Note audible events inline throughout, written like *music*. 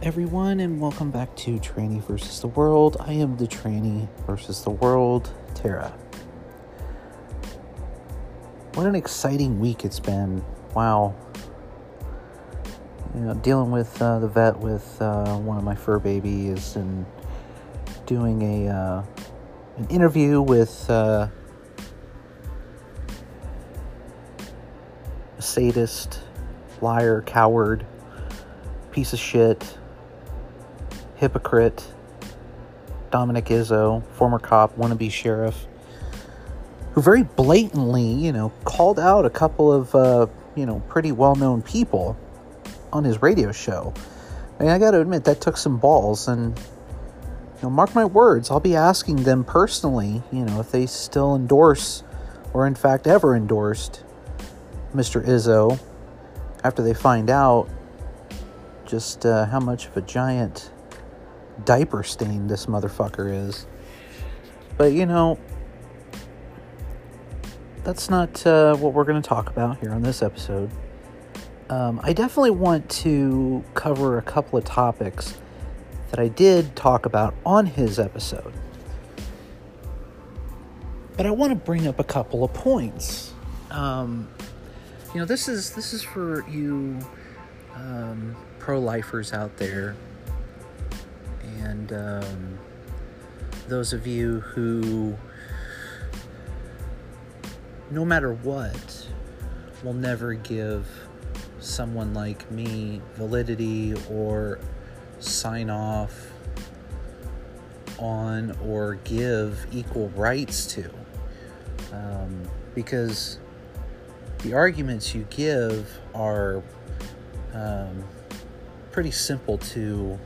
Everyone, and welcome back to Tranny versus the World. I am the Tranny versus the World, Tara. What an exciting week it's been! Wow. You know, dealing with uh, the vet with uh, one of my fur babies and doing a uh, an interview with uh, a sadist, liar, coward piece of shit, hypocrite, Dominic Izzo, former cop, wannabe sheriff, who very blatantly, you know, called out a couple of, uh, you know, pretty well known people on his radio show. Mean, I got to admit, that took some balls. And, you know, mark my words, I'll be asking them personally, you know, if they still endorse or, in fact, ever endorsed Mr. Izzo after they find out just uh, how much of a giant diaper stain this motherfucker is. But you know, that's not uh, what we're going to talk about here on this episode. Um, I definitely want to cover a couple of topics that I did talk about on his episode. But I want to bring up a couple of points. Um, you know, this is this is for you um, pro lifers out there and um, those of you who, no matter what, will never give someone like me validity or sign off on or give equal rights to. Um, because the arguments you give are um, pretty simple to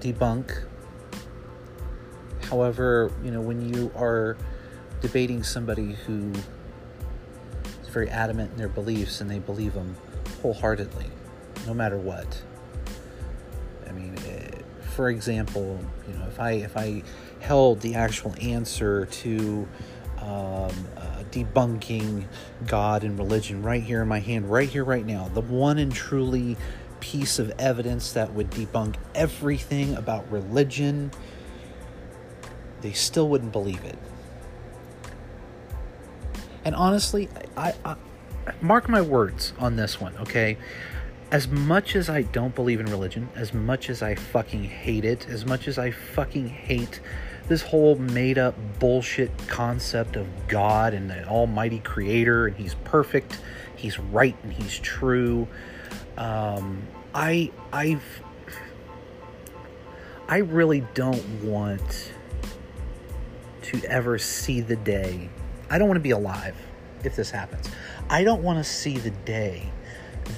debunk. However, you know, when you are debating somebody who is very adamant in their beliefs and they believe them wholeheartedly, no matter what. I mean, eh, for example, you know, if I if I held the actual answer to um, uh, debunking God and religion right here in my hand, right here, right now. The one and truly piece of evidence that would debunk everything about religion, they still wouldn't believe it. And honestly, I, I mark my words on this one, okay? As much as I don't believe in religion, as much as I fucking hate it, as much as I fucking hate this whole made up bullshit concept of God and the Almighty Creator, and He's perfect, He's right, and He's true. Um, I I've I really don't want to ever see the day. I don't want to be alive if this happens. I don't want to see the day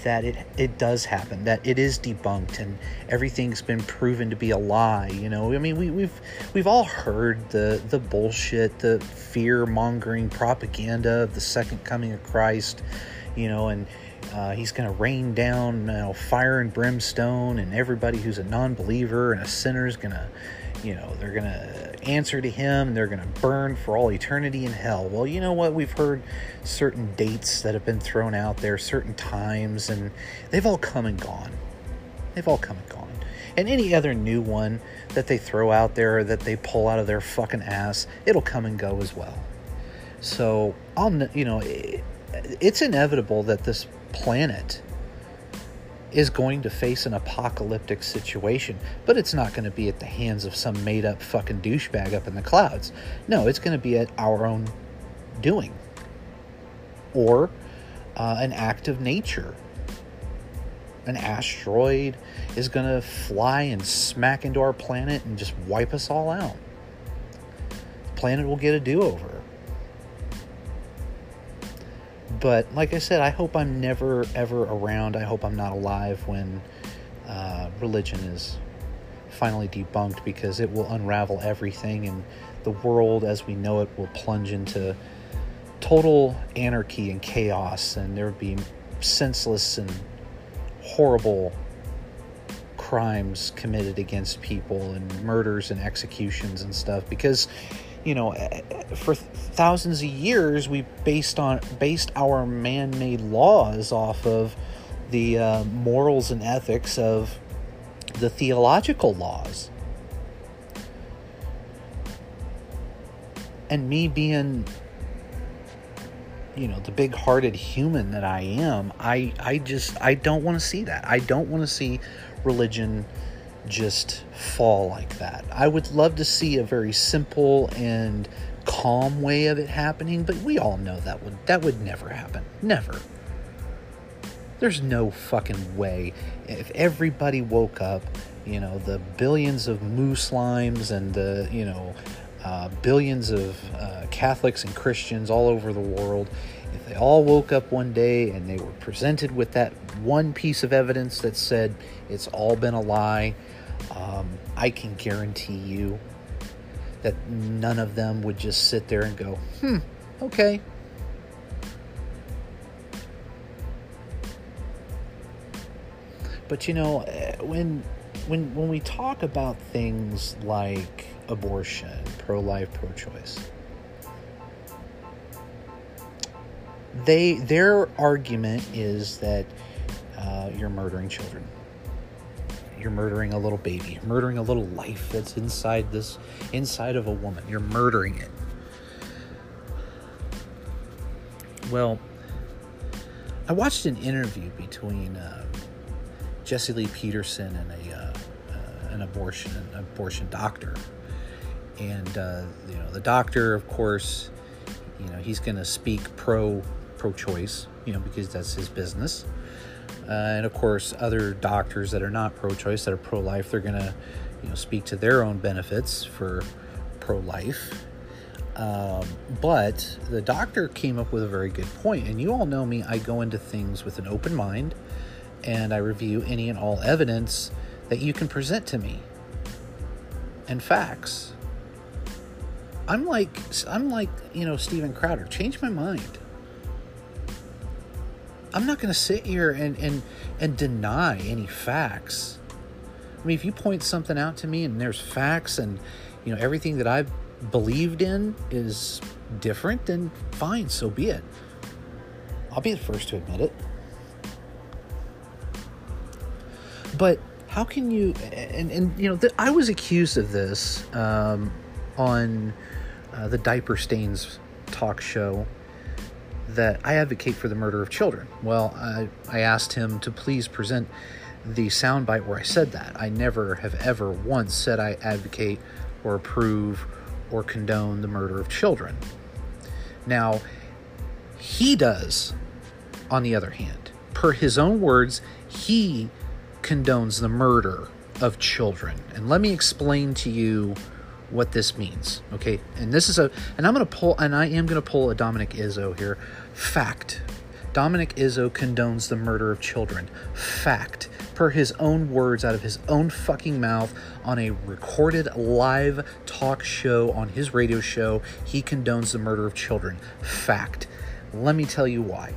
that it it does happen that it is debunked and everything's been proven to be a lie you know i mean we, we've we've all heard the the bullshit the fear mongering propaganda of the second coming of christ you know and uh, he's going to rain down you know, fire and brimstone and everybody who's a non-believer and a sinner is going to you know they're going to answer to him they're going to burn for all eternity in hell. Well you know what? We've heard certain dates that have been thrown out there certain times and they've all come and gone. They've all come and gone. And any other new one that they throw out there that they pull out of their fucking ass it'll come and go as well. So i'll you know it's inevitable that this planet is going to face an apocalyptic situation, but it's not going to be at the hands of some made up fucking douchebag up in the clouds. No, it's going to be at our own doing or uh, an act of nature. An asteroid is going to fly and smack into our planet and just wipe us all out. The planet will get a do over. But like I said, I hope I'm never ever around. I hope I'm not alive when uh, religion is finally debunked because it will unravel everything and the world as we know it will plunge into total anarchy and chaos and there would be senseless and horrible crimes committed against people and murders and executions and stuff because you know, eh, eh, for thousands of years we based on based our man-made laws off of the uh, morals and ethics of the theological laws. And me being you know the big-hearted human that I am, I I just I don't want to see that. I don't want to see religion just fall like that. I would love to see a very simple and calm way of it happening, but we all know that would that would never happen. Never. There's no fucking way. If everybody woke up, you know, the billions of Muslims and the, you know, uh, billions of uh, Catholics and Christians all over the world, they all woke up one day and they were presented with that one piece of evidence that said it's all been a lie, um, I can guarantee you that none of them would just sit there and go, hmm, okay, But you know, eh, when when when we talk about things like abortion, pro-life, pro-choice, they their argument is that uh, you're murdering children. You're murdering a little baby. Murdering a little life that's inside this inside of a woman. You're murdering it. Well, I watched an interview between. Uh, Jesse Lee Peterson and a uh, uh, an abortion an abortion doctor, and uh, you know the doctor, of course, you know he's going to speak pro pro choice, you know because that's his business, uh, and of course other doctors that are not pro choice that are pro life, they're to you know speak to their own benefits for pro life. Um, but the doctor came up with a very good point, and you all know me. I go into things with an open mind and I review any and all evidence that you can present to me and facts. I'm like I'm like, you know, Steven Crowder. Change my mind. I'm not going to sit here and, and and deny any facts. I mean, if you point something out to me and there's facts and you know everything that I've believed in is different, then fine, so be it. I'll be the first to admit it. But how can you? And and you know, th- I was accused of this um, on uh, the Diaper Stains talk show that I advocate for the murder of children. Well, I, I asked him to please present the soundbite where I said that. I never have ever once said I advocate or approve or condone the murder of children. Now, he does, on the other hand. Per his own words, he condones the murder of children. And let me explain to you what this means. Okay, and this is a, and I'm going to pull, and I am going to pull a Dominic Izzo here. Fact. Dominic Izzo condones the murder of children. Fact. Per his own words out of his own fucking mouth on a recorded live talk show on his radio show, he condones the murder of children. Fact. Let me tell you why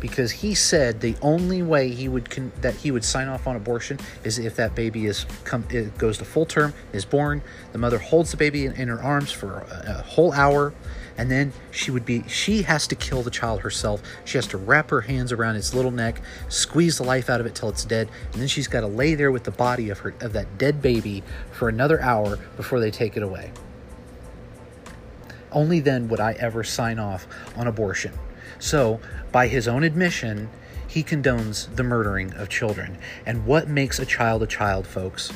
because he said the only way he would con- that he would sign off on abortion is if that baby is come it goes to full term is born the mother holds the baby in, in her arms for a, a whole hour and then she would be she has to kill the child herself she has to wrap her hands around its little neck squeeze the life out of it till it's dead and then she's got to lay there with the body of her of that dead baby for another hour before they take it away only then would i ever sign off on abortion so, by his own admission, he condones the murdering of children. And what makes a child a child, folks?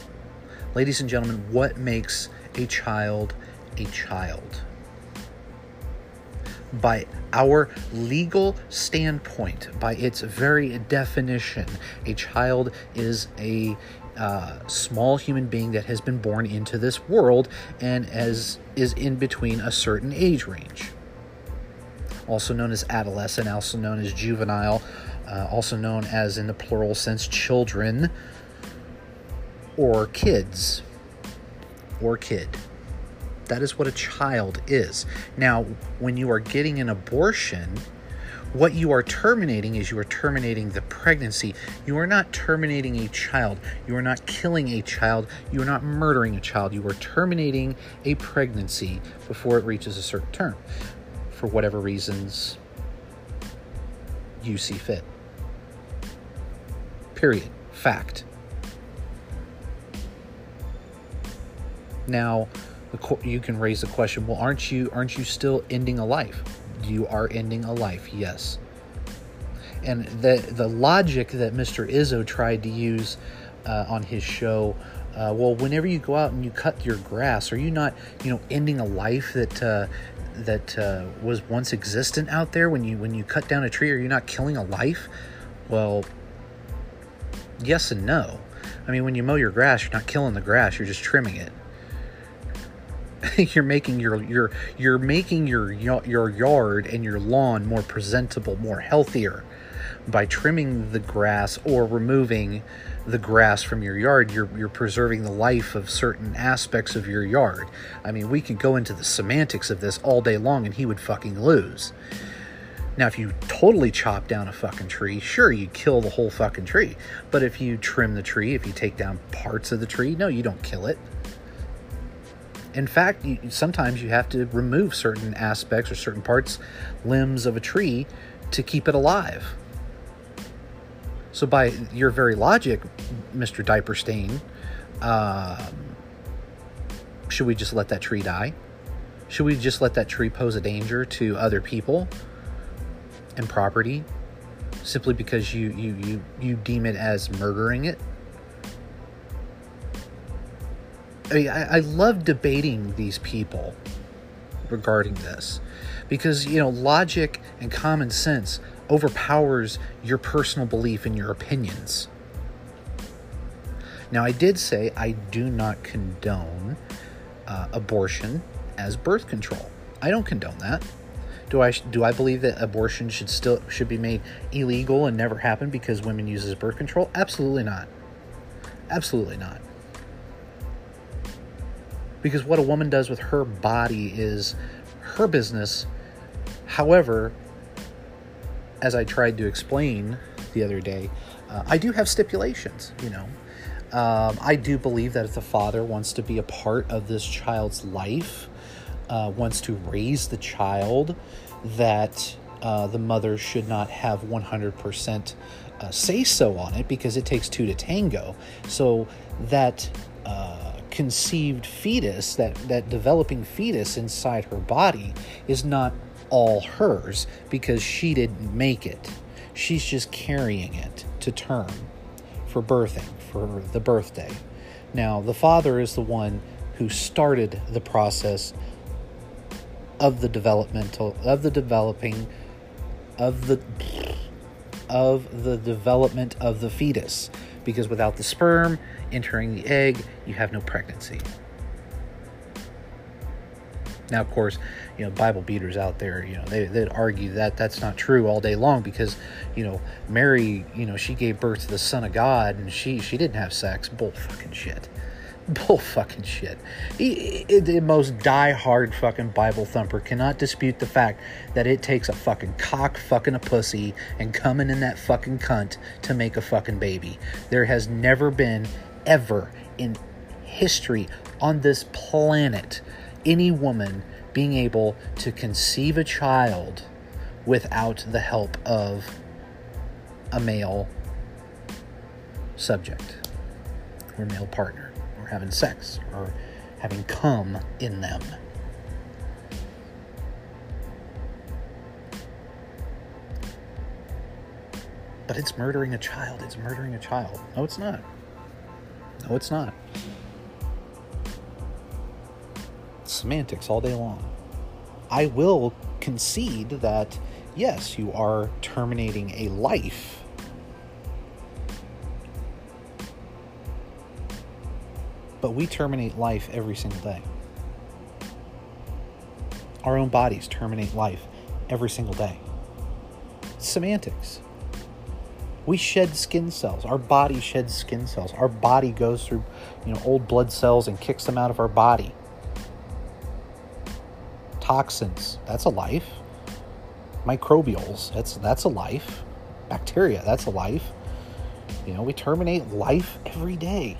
Ladies and gentlemen, what makes a child a child? By our legal standpoint, by its very definition, a child is a uh, small human being that has been born into this world and as is in between a certain age range also known as adolescent, also known as juvenile, uh, also known as, in the plural sense, children or kids or kid. That is what a child is. Now, when you are getting an abortion, what you are terminating is you are terminating the pregnancy. You are not terminating a child. You are not killing a child. You are not murdering a child. You are terminating a pregnancy before it reaches a certain term for whatever reasons you see fit. Period. Fact. Now, you can raise the question, well, aren't you aren't you still ending a life? You are ending a life, yes. And the the logic that Mr. Izzo tried to use uh, on his show, uh, well, whenever you go out and you cut your grass, are you not, you know, ending a life that uh, that uh, was once existent out there? When you when you cut down a tree, are you not killing a life? Well, yes and no. I mean, when you mow your grass, you're not killing the grass; you're just trimming it. *laughs* you're making your your you're making your your yard and your lawn more presentable, more healthier by trimming the grass or removing the grass from your yard. You're you're preserving the life of certain aspects of your yard. I mean, we could go into the semantics of this all day long, and he would fucking lose. Now, if you totally chop down a fucking tree, sure, you kill the whole fucking tree. But if you trim the tree, if you take down parts of the tree, no, you don't kill it. In fact, you, sometimes you have to remove certain aspects or certain parts, limbs of a tree to keep it alive. So, by your very logic, Mr. Diaper Stain, um, should we just let that tree die? Should we just let that tree pose a danger to other people and property simply because you, you, you, you deem it as murdering it? I, I love debating these people regarding this because you know logic and common sense overpowers your personal belief and your opinions. Now, I did say I do not condone uh, abortion as birth control. I don't condone that. Do I do I believe that abortion should still should be made illegal and never happen because women use as birth control? Absolutely not. Absolutely not because what a woman does with her body is her business. However, as I tried to explain the other day, uh, I do have stipulations, you know. Um, I do believe that if the father wants to be a part of this child's life, uh, wants to raise the child, that uh, the mother should not have 100% uh, say so on it because it takes two to tango. So that uh, conceived fetus, that, that developing fetus inside her body, is not all hers because she didn't make it. She's just carrying it to term for birthing, for the birthday. Now, the father is the one who started the process of the developmental, of the developing, of the of the development of the fetus because without the sperm entering the egg, you have no pregnancy. Now, of course, you know, Bible beaters out there, you know, they, they'd argue that that's not true all day long because, you know, Mary, you know, she gave birth to the Son of God and she, she didn't have sex. Bull fucking shit. Bull fucking shit. He, he, the most die-hard fucking Bible thumper cannot dispute the fact that it takes a fucking cock fucking a pussy and coming in that fucking cunt to make a fucking baby. There has never been, ever in history on this planet, any woman being able to conceive a child without the help of a male subject or male partner having sex or having come in them. But it's murdering a child. It's murdering a child. No, it's not. No, it's not. Semantics all day long. I will concede that, yes, you are terminating a life But we terminate life every single day. Our own bodies terminate life every single day. Semantics. We shed skin cells. Our body sheds skin cells. Our body goes through, you know, old blood cells and kicks them out of our body. Toxins, that's a life. Microbials, that's that's a life. Bacteria, that's a life. You know, we terminate life every day.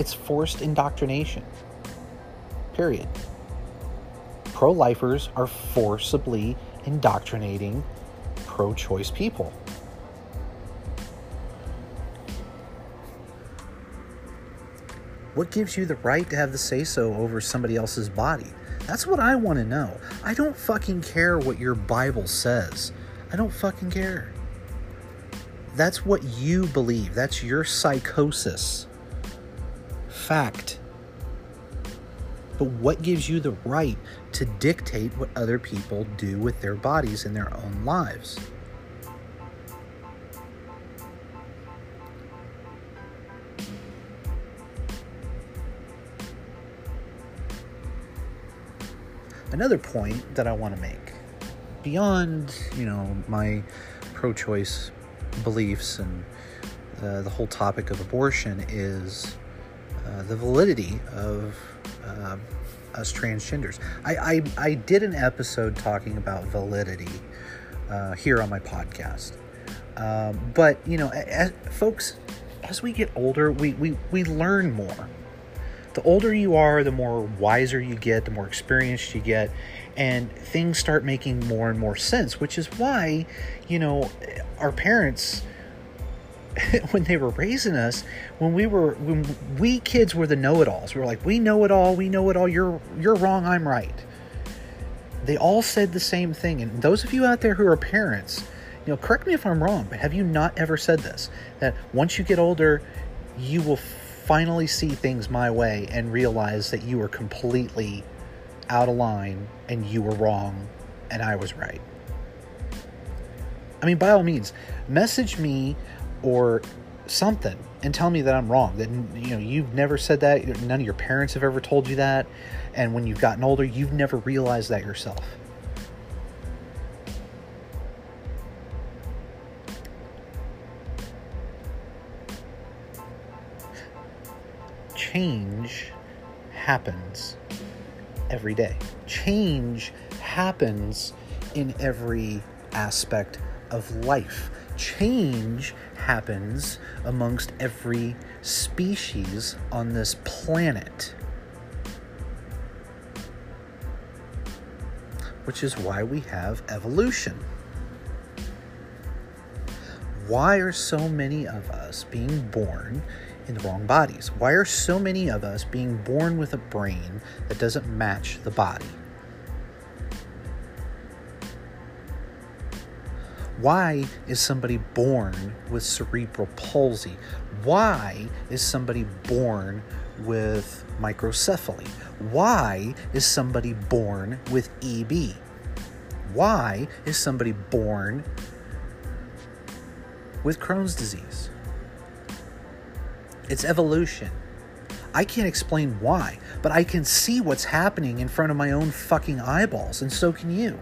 It's forced indoctrination. Period. Pro lifers are forcibly indoctrinating pro choice people. What gives you the right to have the say so over somebody else's body? That's what I want to know. I don't fucking care what your Bible says. I don't fucking care. That's what you believe. That's your psychosis. Fact. But what gives you the right to dictate what other people do with their bodies in their own lives? Another point that I want to make beyond, you know, my pro choice beliefs and uh, the whole topic of abortion is uh, the validity of uh, us transgenders. I, I, I, did an episode talking about validity uh, here on my podcast. Um, but, you know, as, folks, as we get older, we, we, we learn more. The older you are, the more wiser you get, the more experienced you get, and things start making more and more sense, which is why, you know, our parents *laughs* when they were raising us, when we were when we kids were the know-it-alls. We were like, we know it all, we know it all. You're you're wrong, I'm right. They all said the same thing. And those of you out there who are parents, you know, correct me if I'm wrong, but have you not ever said this? That once you get older, you will finally see things my way and realize that you were completely out of line and you were wrong and I was right. I mean, by all means, message me or something and tell me that I'm wrong. That you know you've never said that. None of your parents have ever told you that, and when you've gotten older, you've never realized that yourself. Change happens every day. Change happens in every aspect of life. Change happens amongst every species on this planet. Which is why we have evolution. Why are so many of us being born in the wrong bodies? Why are so many of us being born with a brain that doesn't match the body? Why is somebody born with cerebral palsy? Why is somebody born with microcephaly? Why is somebody born with EB? Why is somebody born with Crohn's disease? It's evolution. I can't explain why, but I can see what's happening in front of my own fucking eyeballs, and so can you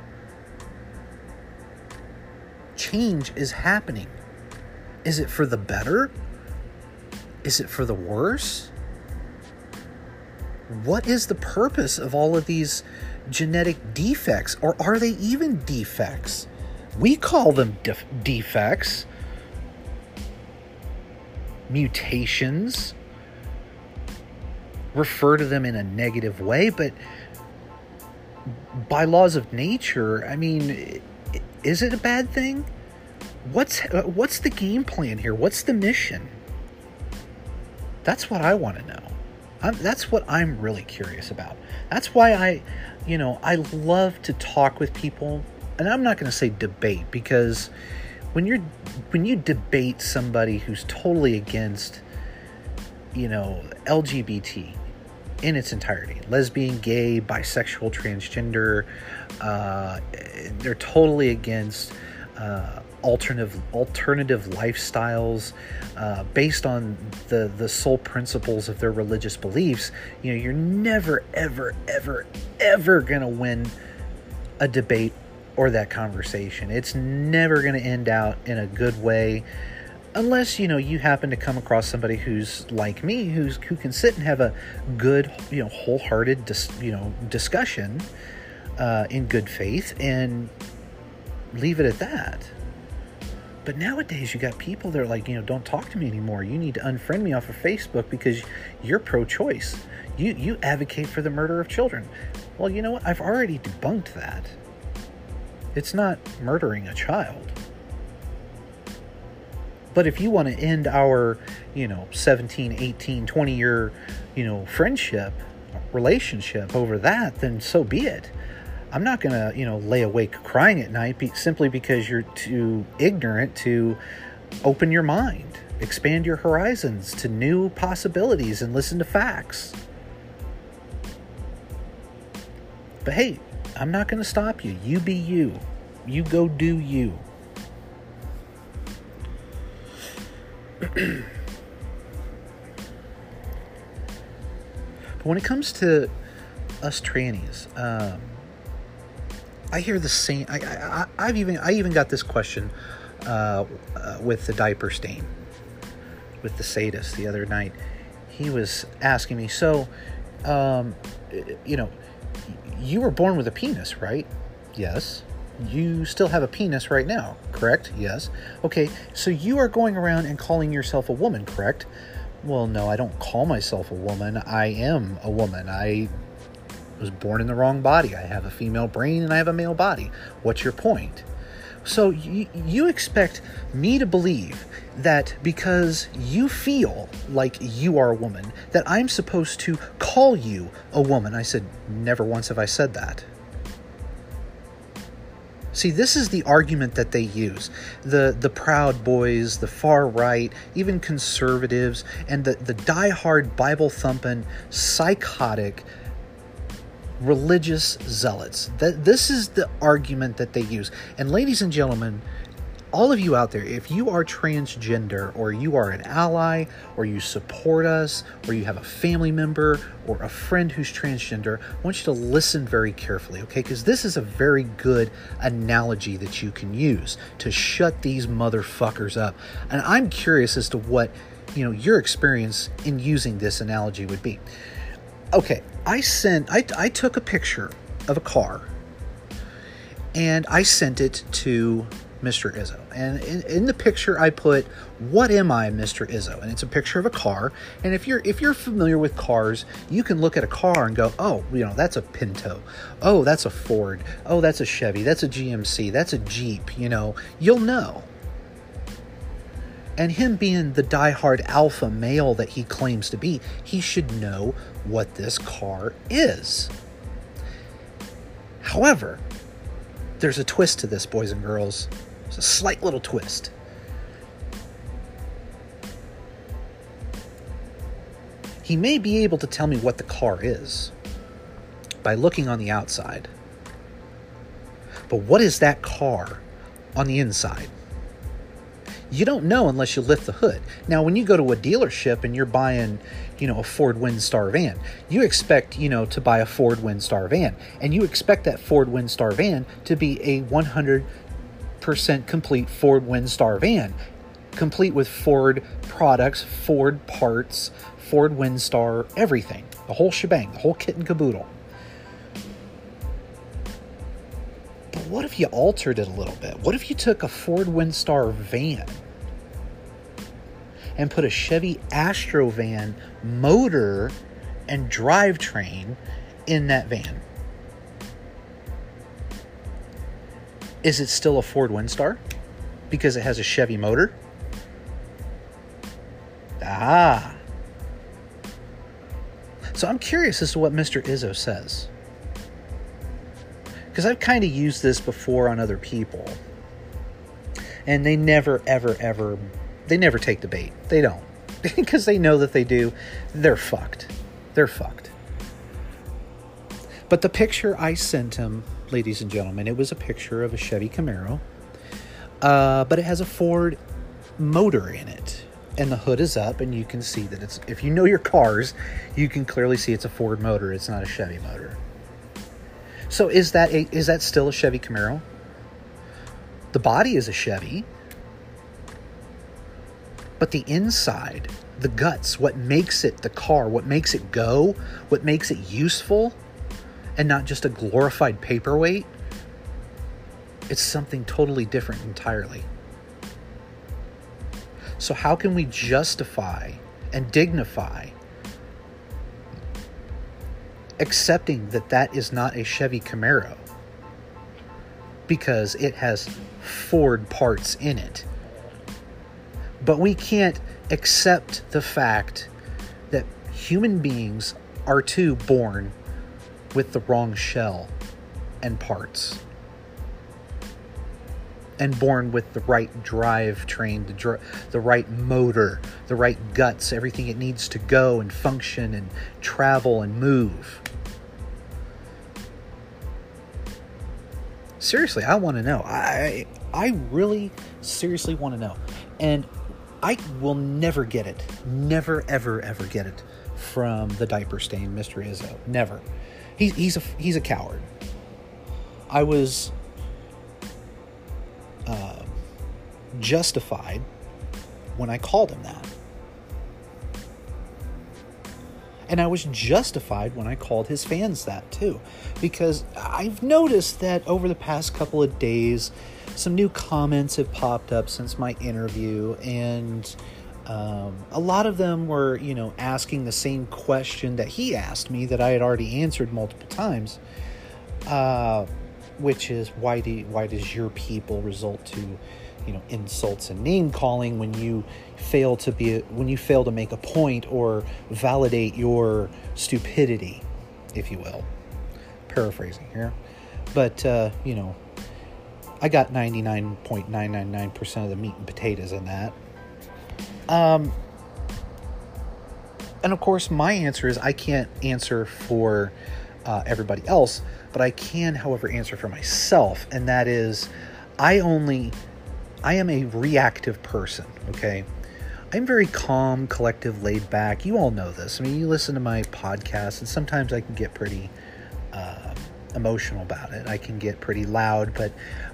change is happening. Is it for the better? Is it for the worse? What is the purpose of all of these genetic defects, or are they even defects? We call them def- defects, mutations, refer to them in a negative way, but by laws of nature, I mean, is it a bad thing? What's what's the game plan here? What's the mission? That's what I want to know. I'm, that's what I'm really curious about. That's why I, you know, I love to talk with people, and I'm not going to say debate because when you're when you debate somebody who's totally against, you know, LGBT in its entirety, lesbian, gay, bisexual, transgender, uh, they're totally against uh, alternative alternative lifestyles uh, based on the the sole principles of their religious beliefs. You know, you're never, ever, ever, ever gonna win a debate or that conversation. It's never gonna end out in a good way unless you know you happen to come across somebody who's like me who's who can sit and have a good you know wholehearted dis, you know discussion uh, in good faith and leave it at that. But nowadays, you got people that are like, you know, don't talk to me anymore. You need to unfriend me off of Facebook because you're pro-choice. You you advocate for the murder of children. Well, you know what? I've already debunked that. It's not murdering a child. But if you want to end our, you know, 17, 18, 20 year, you know, friendship, relationship over that, then so be it. I'm not going to, you know, lay awake crying at night be, simply because you're too ignorant to open your mind, expand your horizons to new possibilities, and listen to facts. But hey, I'm not going to stop you. You be you. You go do you. *clears throat* but when it comes to us trannies, um, I hear the same. I, I, have even I even got this question uh, uh, with the diaper stain with the sadist the other night. He was asking me, so, um, you know, you were born with a penis, right? Yes. You still have a penis right now, correct? Yes. Okay, so you are going around and calling yourself a woman, correct? Well, no, I don't call myself a woman. I am a woman. I was born in the wrong body. I have a female brain and I have a male body. What's your point? So you, you expect me to believe that because you feel like you are a woman, that I'm supposed to call you a woman. I said, never once have I said that. See, this is the argument that they use. The the Proud Boys, the far right, even conservatives, and the, the die-hard Bible thumping, psychotic religious zealots. That this is the argument that they use. And ladies and gentlemen, all of you out there, if you are transgender or you are an ally or you support us or you have a family member or a friend who's transgender, I want you to listen very carefully, okay? Because this is a very good analogy that you can use to shut these motherfuckers up. And I'm curious as to what, you know, your experience in using this analogy would be okay, I sent, I, I took a picture of a car and I sent it to Mr. Izzo. And in, in, the picture I put, "What am I, Mr. Izzo?" And it's a picture of a car. And if you're if you're familiar with cars, you can look at a car and go, "Oh, you know, that's a Pinto. Oh, that's a Ford. Oh, that's a Chevy. That's a GMC. That's a Jeep." You know, you'll know. And him being the die-hard alpha male that he claims to be, he should know what this car is. However, there's a twist to this, boys and girls. It's a slight little twist. He may be able to tell me what the car is by looking on the outside. But what is that car on the inside? You don't know unless you lift the hood. Now, when you go to a dealership and you're buying, you know, a Ford Windstar van, you expect, you know, to buy a Ford Windstar van, and you expect that Ford Windstar van to be a 100% complete Ford Windstar van, complete with Ford products, Ford parts, Ford Windstar, everything, the whole shebang, the whole kit and caboodle. What if you altered it a little bit? What if you took a Ford Windstar van and put a Chevy Astro van motor and drivetrain in that van? Is it still a Ford Windstar because it has a Chevy motor? Ah. So I'm curious as to what Mr. Izzo says because I've kind of used this before on other people, and they never, ever, ever, they never take the bait. They don't *laughs* because they know that they do. They're fucked. They're fucked. But the picture I sent him, ladies and gentlemen, it was a picture of a Chevy Camaro, uh, but it has a Ford motor in it and the hood is up and you can see that it's if you know your cars you can clearly see it's a ford motor it's not a chevy motor so is that a, is that still a Chevy Camaro? The body is a Chevy, but the inside, the guts, what makes it the car, what makes it go, what makes it useful, and not just a glorified paperweight, it's something totally different entirely. So, how can we justify and dignify accepting that that is not a Chevy Camaro. because it has Ford parts in it. But we can't accept the fact that human beings are too born with the wrong shell and parts and born with the right drive train, the, dr- the right motor, the right guts, everything it needs to go and function and travel and move. Seriously, I want to know. I I really seriously want to know. And I will never get it. Never ever ever get it from the diaper stain Mr. Izzo. Never. He's he's a he's a coward. I was justified when I called him that. And I was justified when I called his fans that too. Because I've noticed that over the past couple of days, some new comments have popped up since my interview, and um, a lot of them were, you know, asking the same question that he asked me that I had already answered multiple times. Uh, which is why do why does your people result to you know insults and name calling when you fail to be when you fail to make a point or validate your stupidity if you will. Paraphrasing here. But uh, you know i got 99.999% of the meat and potatoes in that. Um and of course my answer is i can't answer for uh, everybody else but I can, however, answer for myself, and that is I only, I am a reactive person, okay? I'm very calm, collective, laid back. You all know this. I mean, you listen to my podcast, and sometimes I can get pretty uh, emotional about it. I can get pretty loud, but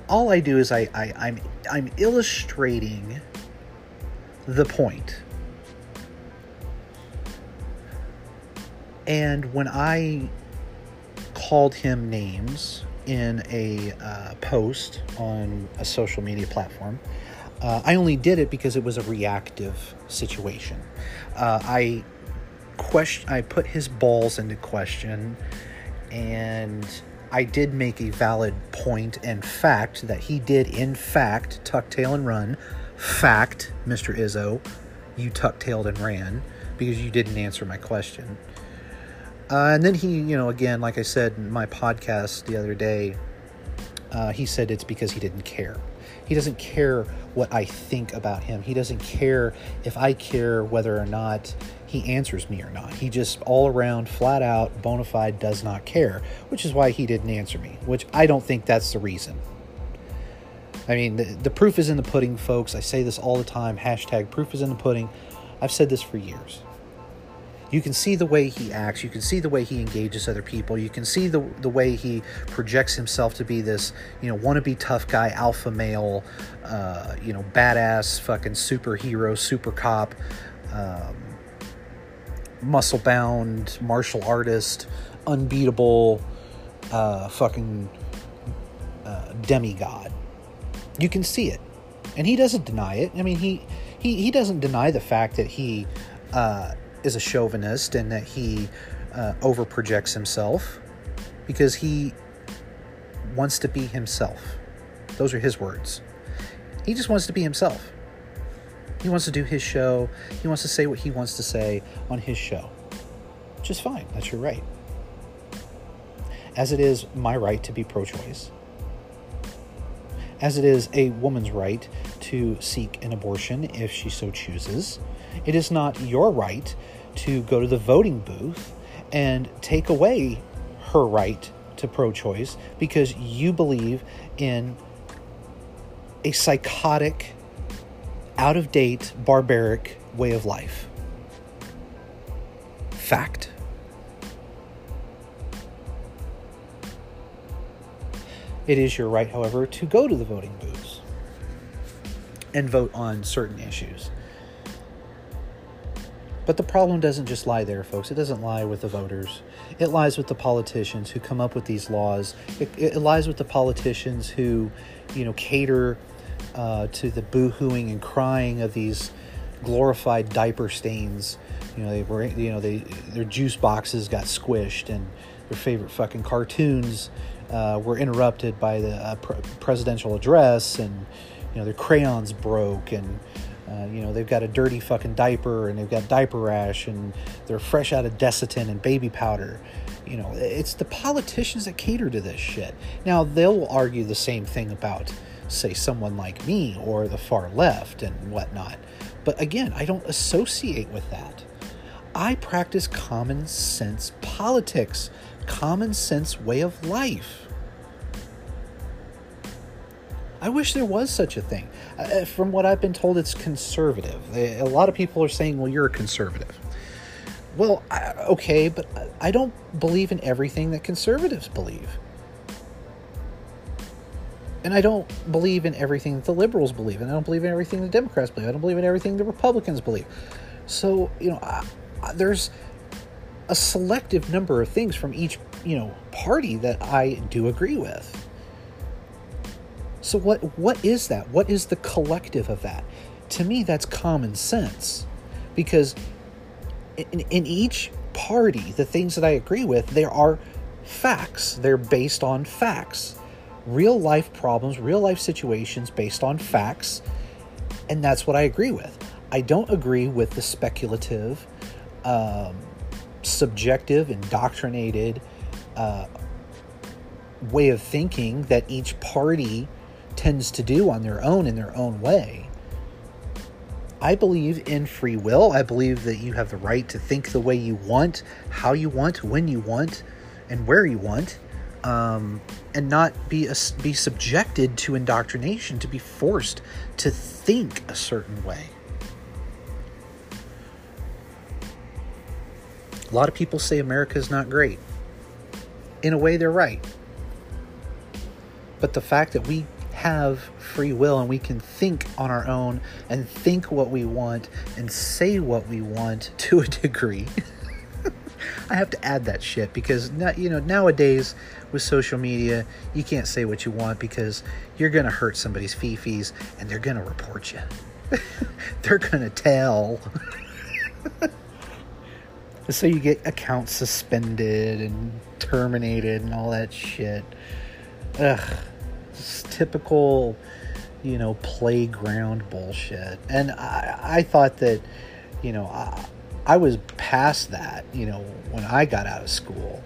all I do is I, I I'm I'm illustrating the point. And when I called him names in a uh, post on a social media platform. Uh, I only did it because it was a reactive situation. Uh, I question, I put his balls into question, and I did make a valid point and fact that he did, in fact, tuck tail and run. Fact, Mr. Izzo, you tuck tailed and ran because you didn't answer my question. Uh, and then he, you know, again, like I said in my podcast the other day, uh, he said it's because he didn't care. He doesn't care what I think about him. He doesn't care if I care whether or not he answers me or not. He just all around, flat out, bona fide, does not care, which is why he didn't answer me, which I don't think that's the reason. I mean, the, the proof is in the pudding, folks. I say this all the time hashtag proof is in the pudding. I've said this for years you can see the way he acts. You can see the way he engages other people. You can see the, the way he projects himself to be this you know wannabe tough guy alpha male uh, you know badass fucking superhero super cop um, muscle bound martial artist unbeatable uh, fucking uh, demigod. You can see it. And he doesn't deny it. I mean he he, he doesn't deny the fact that he uh, is a chauvinist and that he uh, over projects himself because he wants to be himself. Those are his words. He just wants to be himself. He wants to do his show. He wants to say what he wants to say on his show. Which is fine. That's your right. As it is my right to be pro choice. As it is a woman's right to seek an abortion if she so chooses. It is not your right to go to the voting booth and take away her right to pro choice because you believe in a psychotic, out of date, barbaric way of life. Fact. It is your right, however, to go to the voting booths and vote on certain issues. But the problem doesn't just lie there, folks. It doesn't lie with the voters. It lies with the politicians who come up with these laws. It, it lies with the politicians who, you know, cater uh, to the boohooing and crying of these glorified diaper stains. You know, they were, you know, they their juice boxes got squished and their favorite fucking cartoons uh, were interrupted by the uh, pre- presidential address, and you know their crayons broke, and uh, you know they've got a dirty fucking diaper, and they've got diaper rash, and they're fresh out of Desitin and baby powder. You know, it's the politicians that cater to this shit. Now they'll argue the same thing about, say, someone like me or the far left and whatnot. But again, I don't associate with that. I practice common sense politics, common sense way of life. I wish there was such a thing. Uh, from what I've been told, it's conservative. A lot of people are saying, well, you're a conservative. Well, I, okay, but I don't believe in everything that conservatives believe. And I don't believe in everything that the liberals believe. And I don't believe in everything the Democrats believe. I don't believe in everything the Republicans believe. So, you know, I, I, there's a selective number of things from each, you know, party that I do agree with. So what what is that? What is the collective of that? To me that's common sense. Because in, in each party, the things that I agree with, there are facts. They're based on facts. Real life problems, real life situations based on facts. And that's what I agree with. I don't agree with the speculative, um, subjective, indoctrinated uh, way of thinking that each party tends to do on their own in their own way. I believe in free will. I believe that you have the right to think the way you want, how you want, when you want, and where you want, um, and not be a, be subjected to indoctrination, to be forced to think a certain way. A lot of people say America is not great. In a way, they're right. But the fact that we have free will and we can think on our own and think what we want and say what we want *laughs* to a degree. *laughs* I have to add that shit because you know nowadays with social media you can't say what you want because you're gonna hurt somebody's fifis and they're gonna report you. *laughs* they're gonna tell. so you get accounts suspended and terminated and all that shit. Ugh typical, you know, playground bullshit. And I, I thought that, you know, I, I was past that, you know, when I got out of school.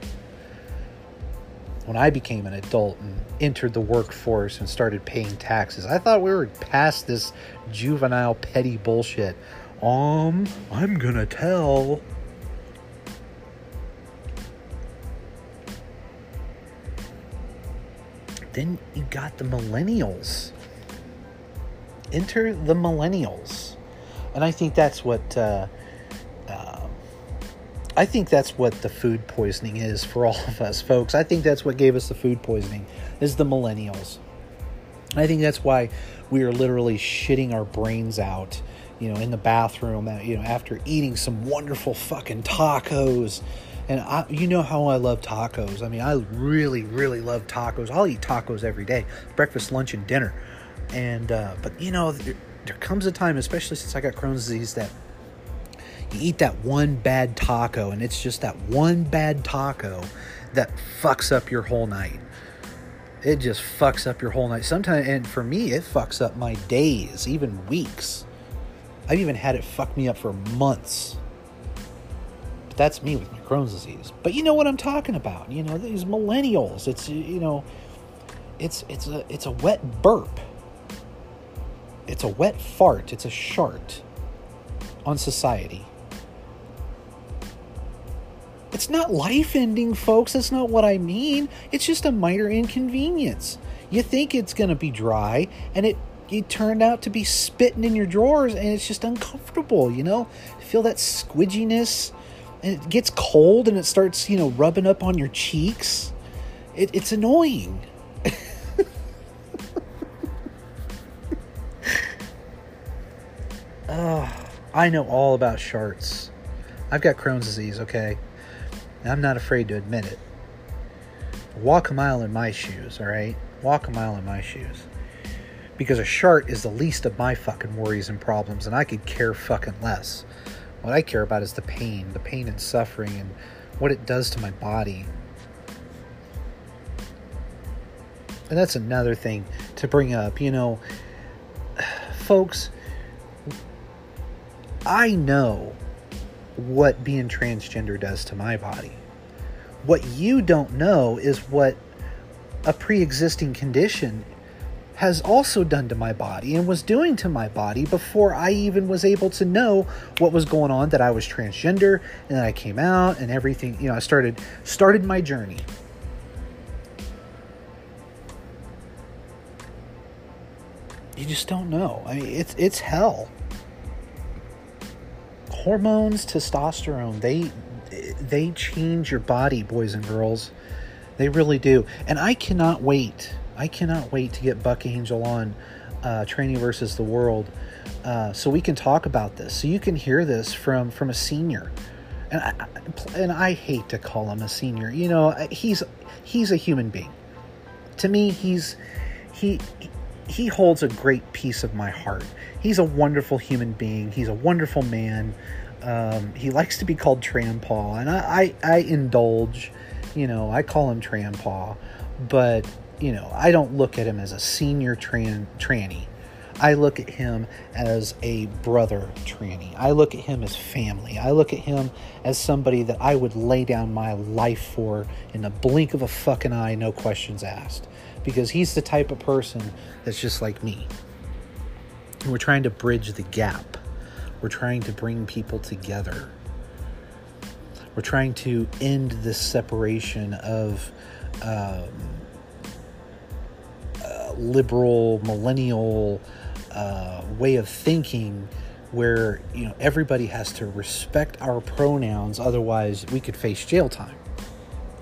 When I became an adult and entered the workforce and started paying taxes, I thought we were past this juvenile petty bullshit. Um, I'm gonna tell then you got the millennials. Enter the millennials. And I think that's what. Uh, uh, I think that's what the food poisoning is for all of us, folks. I think that's what gave us the food poisoning is the millennials. I think that's why we are literally shitting our brains out, you know, in the bathroom, uh, you know, after eating some wonderful fucking tacos and I, you know how I love tacos. I mean, I really, really love tacos. I'll eat tacos every day, breakfast, lunch, and dinner. And uh, but you know, there, there comes a time, especially since I got Crohn's disease, that you eat that one bad taco, and it's just that one bad taco that fucks up your whole night. It just fucks up your whole night. Sometimes, and for me, it fucks up my days, even weeks. I've even had it fuck me up for months that's me with my Crohn's disease. But you know what I'm talking about. You know, these millennials. It's you know, it's it's a it's a wet burp. It's a wet fart. It's a shart on society. It's not life ending, folks. That's not what I mean. It's just a minor inconvenience. You think it's going to be dry, and it, it turned out to be spitting in your drawers, and it's just uncomfortable, you know? Feel that squidginess and it gets cold and it starts, you know, rubbing up on your cheeks. It, it's annoying. uh, *laughs* I know all about sharts. I've got Crohn's disease, okay? And I'm not afraid to admit it. Walk a mile in my shoes, alright? Walk a mile in my shoes. Because a shart is the least of my fucking worries and problems, and I could care fucking less. What I care about is the pain, the pain and suffering, and what it does to my body. And that's another thing to bring up. You know, *sighs* folks, I know what being transgender does to my body. What you don't know is what a pre existing condition has also done to my body and was doing to my body before I even was able to know what was going on that I was transgender and then I came out and everything you know I started started my journey. You just don't know. I mean it's it's hell. Hormones testosterone they they change your body boys and girls. They really do. And I cannot wait I cannot wait to get Buck Angel on uh, Tranny versus the World, uh, so we can talk about this. So you can hear this from from a senior, and I, and I hate to call him a senior. You know, he's he's a human being. To me, he's he he holds a great piece of my heart. He's a wonderful human being. He's a wonderful man. Um, he likes to be called Trampaw, and I, I, I indulge. You know, I call him Trampaw, but you know, I don't look at him as a senior tran- tranny. I look at him as a brother tranny. I look at him as family. I look at him as somebody that I would lay down my life for in the blink of a fucking eye, no questions asked. Because he's the type of person that's just like me. We're trying to bridge the gap. We're trying to bring people together. We're trying to end this separation of um, liberal millennial uh, way of thinking where you know everybody has to respect our pronouns otherwise we could face jail time.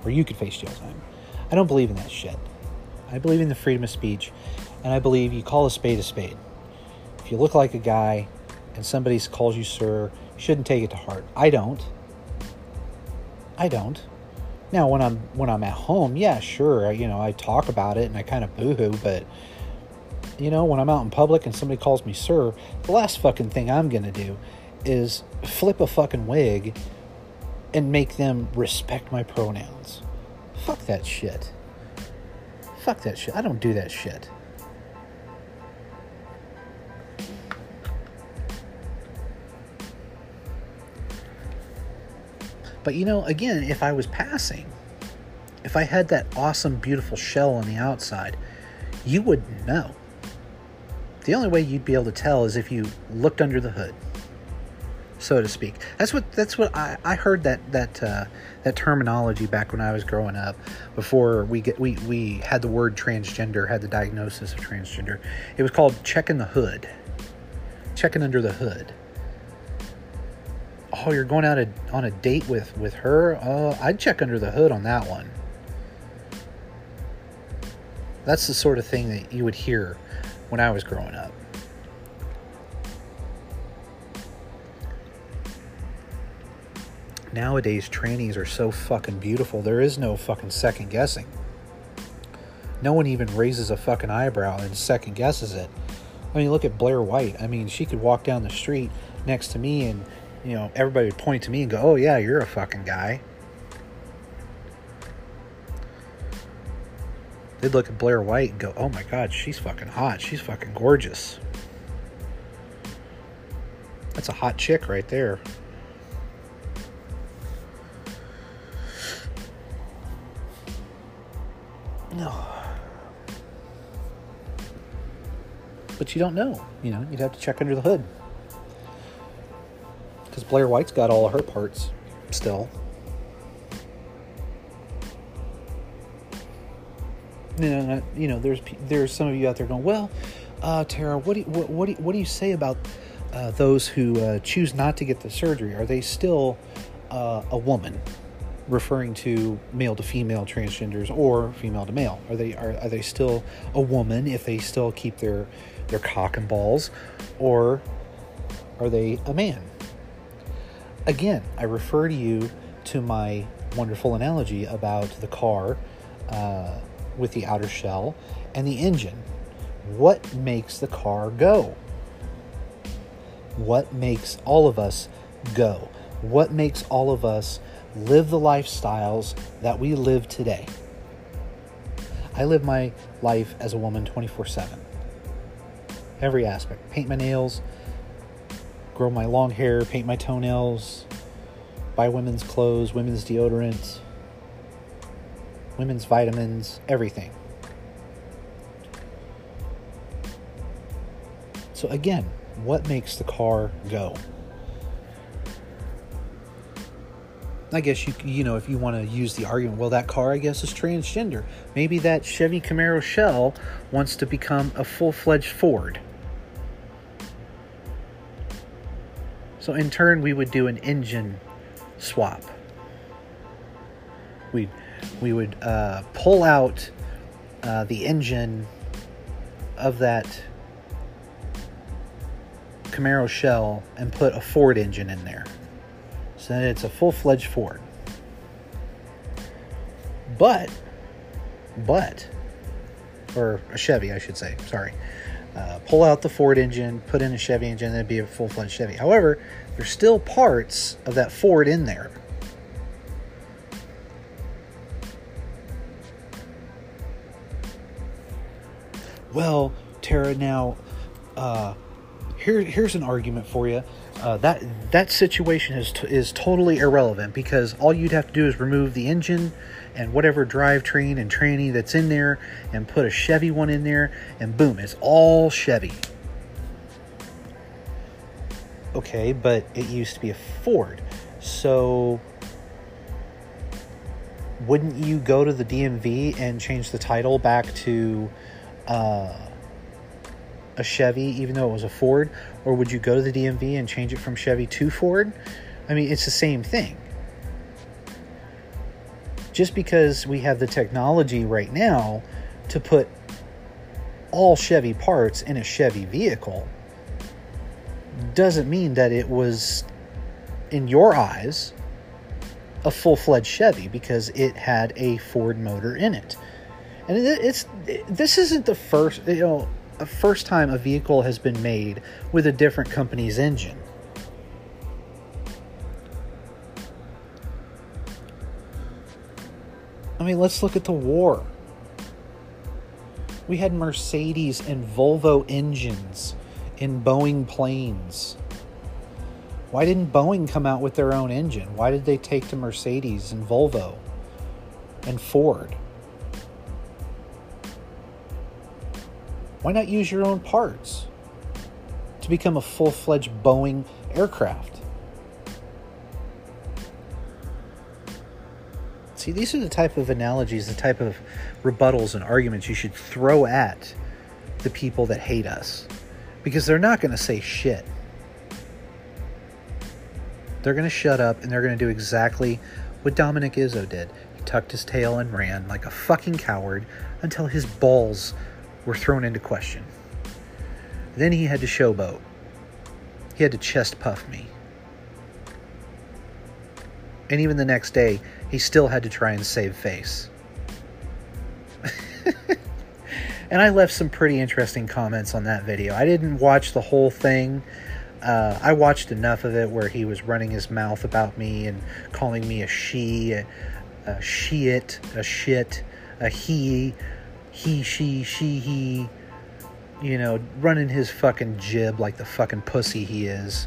Or you could face jail time. I don't believe in that shit. I believe in the freedom of speech and i believe you call a spade a spade. If you look like a guy and somebody calls you sir you shouldn't take it to heart. I don't. I don't now, when I'm when I'm at home, yeah, sure, you know, I talk about it and I kind of boohoo, but you know, when I'm out in public and somebody calls me sir, the last fucking thing I'm gonna do is flip a fucking wig and make them respect my pronouns. Fuck that shit. Fuck that shit. I don't do that shit. But you know, again, if I was passing, if I had that awesome, beautiful shell on the outside, you wouldn't know. The only way you'd be able to tell is if you looked under the hood, so to speak. That's what that's what I, I heard that that uh, that terminology back when I was growing up. Before we get we we had the word transgender, had the diagnosis of transgender. It was called checking the hood, checking under the hood oh, you're going out a, on a date with with her. Oh, I'd check under the hood on that one. That's the sort of thing that you would hear when I was growing up. Nowadays, trainees are so fucking beautiful. There is no fucking second guessing. No one even raises a fucking eyebrow and second guesses it. I mean, look at Blair White. I mean, she could walk down the street next to me and you know, everybody would point to me and go, "Oh yeah, you're a fucking guy." They'd look at Blair White and go, "Oh my god, she's fucking hot. She's fucking gorgeous." That's a hot chick right there. No. *sighs* But you don't know. You know, you'd have to check under the hood because Blair White's got all of her parts still. Know, you know, there's there's some of you out there going, well, uh, Tara, what do you, what, what do you, what do you say about uh, those who uh, choose not to get the surgery? Are they still uh, a woman? referring to male to female transgenders or female to male? Are they are, are they still a woman if they still keep their their cock and balls, or are they a man? Again, I refer to you to my wonderful analogy about the car uh, with the outer shell and the engine. What makes the car go? What makes all of us go? What makes all of us live the lifestyles that we live today? I live my life as a woman 24 7. Every aspect. Paint my nails, grow my long hair, paint my toenails, buy women's clothes, women's deodorant, women's vitamins, everything. So, again, what makes the car go? I guess you you know if you want to use the argument, well, that car I guess is transgender. Maybe that Chevy Camaro shell wants to become a full fledged Ford. So in turn, we would do an engine swap. We we would uh, pull out uh, the engine of that Camaro shell and put a Ford engine in there. So then it's a full fledged Ford. But, but, or a Chevy, I should say, sorry. Uh, pull out the Ford engine, put in a Chevy engine, and it'd be a full fledged Chevy. However, there's still parts of that Ford in there. Well, Tara, now, uh, here, here's an argument for you. Uh, that that situation is t- is totally irrelevant because all you'd have to do is remove the engine and whatever drivetrain and training that's in there and put a Chevy one in there and boom, it's all Chevy. Okay, but it used to be a Ford. So wouldn't you go to the DMV and change the title back to uh, a Chevy, even though it was a Ford? Or would you go to the DMV and change it from Chevy to Ford? I mean, it's the same thing. Just because we have the technology right now to put all Chevy parts in a Chevy vehicle doesn't mean that it was, in your eyes, a full fledged Chevy because it had a Ford motor in it. And it's this isn't the first, you know, a first time a vehicle has been made with a different company's engine. I mean, let's look at the war. We had Mercedes and Volvo engines in Boeing planes. Why didn't Boeing come out with their own engine? Why did they take to Mercedes and Volvo and Ford? Why not use your own parts to become a full fledged Boeing aircraft? See, these are the type of analogies, the type of rebuttals and arguments you should throw at the people that hate us because they're not going to say shit. They're going to shut up and they're going to do exactly what Dominic Izzo did. He tucked his tail and ran like a fucking coward until his balls were thrown into question. Then he had to showboat. He had to chest puff me. And even the next day, he still had to try and save face. *laughs* and I left some pretty interesting comments on that video. I didn't watch the whole thing. Uh, I watched enough of it where he was running his mouth about me and calling me a she, a, a shit, a shit, a he, he, she, she, he, you know, running his fucking jib like the fucking pussy he is.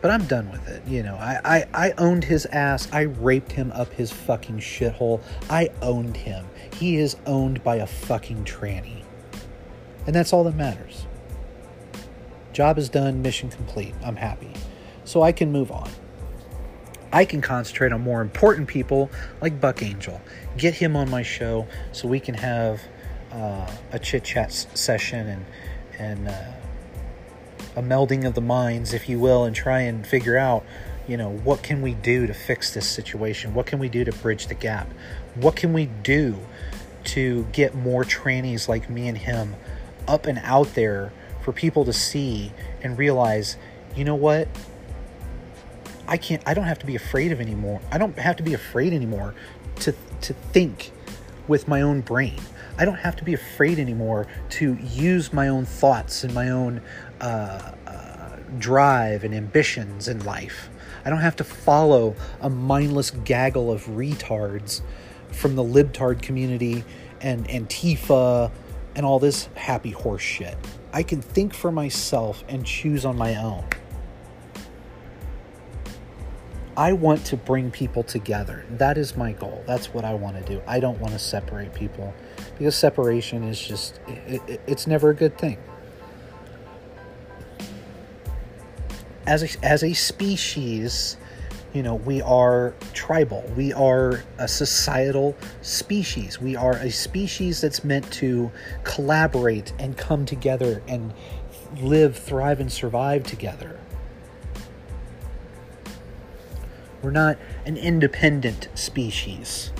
But I'm done with it. You know, I, I, I owned his ass. I raped him up his fucking shithole. I owned him. He is owned by a fucking tranny. And that's all that matters. Job is done, mission complete. I'm happy. So I can move on. I can concentrate on more important people like Buck Angel. Get him on my show so we can have uh, a chit chat session and and uh, a melding of the minds, if you will, and try and figure out, you know, what can we do to fix this situation? What can we do to bridge the gap? What can we do to get more trannies like me and him up and out there for people to see and realize, you know what? I can't I don't have to be afraid of anymore. I don't have to be afraid anymore to to think with my own brain. I don't have to be afraid anymore to use my own thoughts and my own uh, uh, drive and ambitions in life. I don't have to follow a mindless gaggle of retards from the libtard community and Antifa and all this happy horse shit. I can think for myself and choose on my own. I want to bring people together. That is my goal. That's what I want to do. I don't want to separate people because separation is just, it, it, it's never a good thing. As a, as a species, you know, we are tribal. We are a societal species. We are a species that's meant to collaborate and come together and live, thrive, and survive together. We're not an independent species.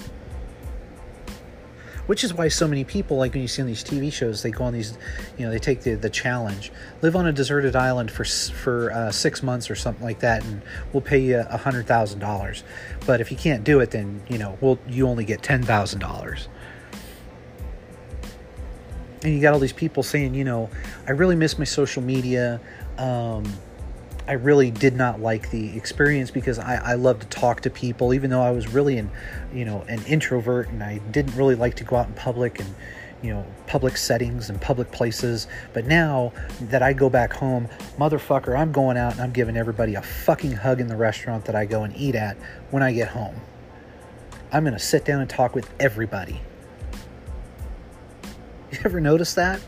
Which is why so many people, like when you see on these TV shows, they go on these, you know, they take the, the challenge, live on a deserted island for for uh, six months or something like that, and we'll pay you a hundred thousand dollars. But if you can't do it, then you know, we'll you only get ten thousand dollars. And you got all these people saying, you know, I really miss my social media. Um, I really did not like the experience because I, I love to talk to people, even though I was really an, you know, an introvert and I didn't really like to go out in public and, you know, public settings and public places. But now that I go back home, motherfucker, I'm going out and I'm giving everybody a fucking hug in the restaurant that I go and eat at when I get home. I'm going to sit down and talk with everybody. You ever notice that?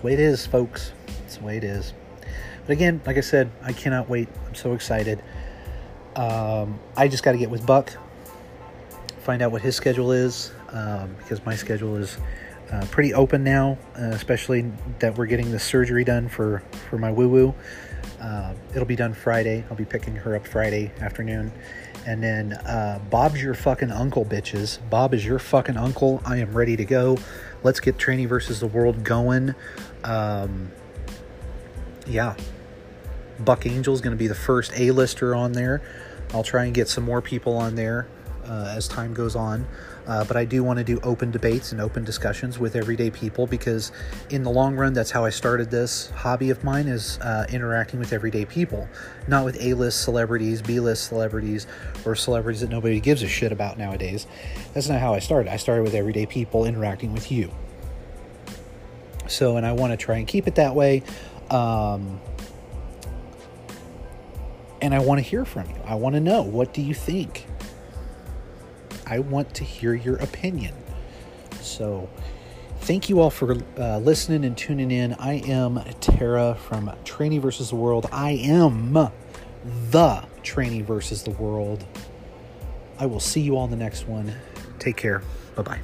The way it is, folks. It's the way it is. But again, like I said, I cannot wait. I'm so excited. Um, I just got to get with Buck, find out what his schedule is, um, because my schedule is uh, pretty open now, uh, especially that we're getting the surgery done for, for my woo woo. Uh, it'll be done Friday. I'll be picking her up Friday afternoon. And then uh, Bob's your fucking uncle, bitches. Bob is your fucking uncle. I am ready to go. Let's get Tranny versus the World going. Um, yeah. Buck Angel is going to be the first A-lister on there. I'll try and get some more people on there uh, as time goes on. Uh, but I do want to do open debates and open discussions with everyday people because, in the long run, that's how I started this hobby of mine is uh, interacting with everyday people, not with A-list celebrities, B-list celebrities, or celebrities that nobody gives a shit about nowadays. That's not how I started. I started with everyday people interacting with you. So, and I want to try and keep it that way. Um, and I want to hear from you. I want to know what do you think? I want to hear your opinion. So, thank you all for uh, listening and tuning in. I am Tara from Tranny versus the World. I am the Tranny versus the World. I will see you all in the next one. Take care. Bye bye.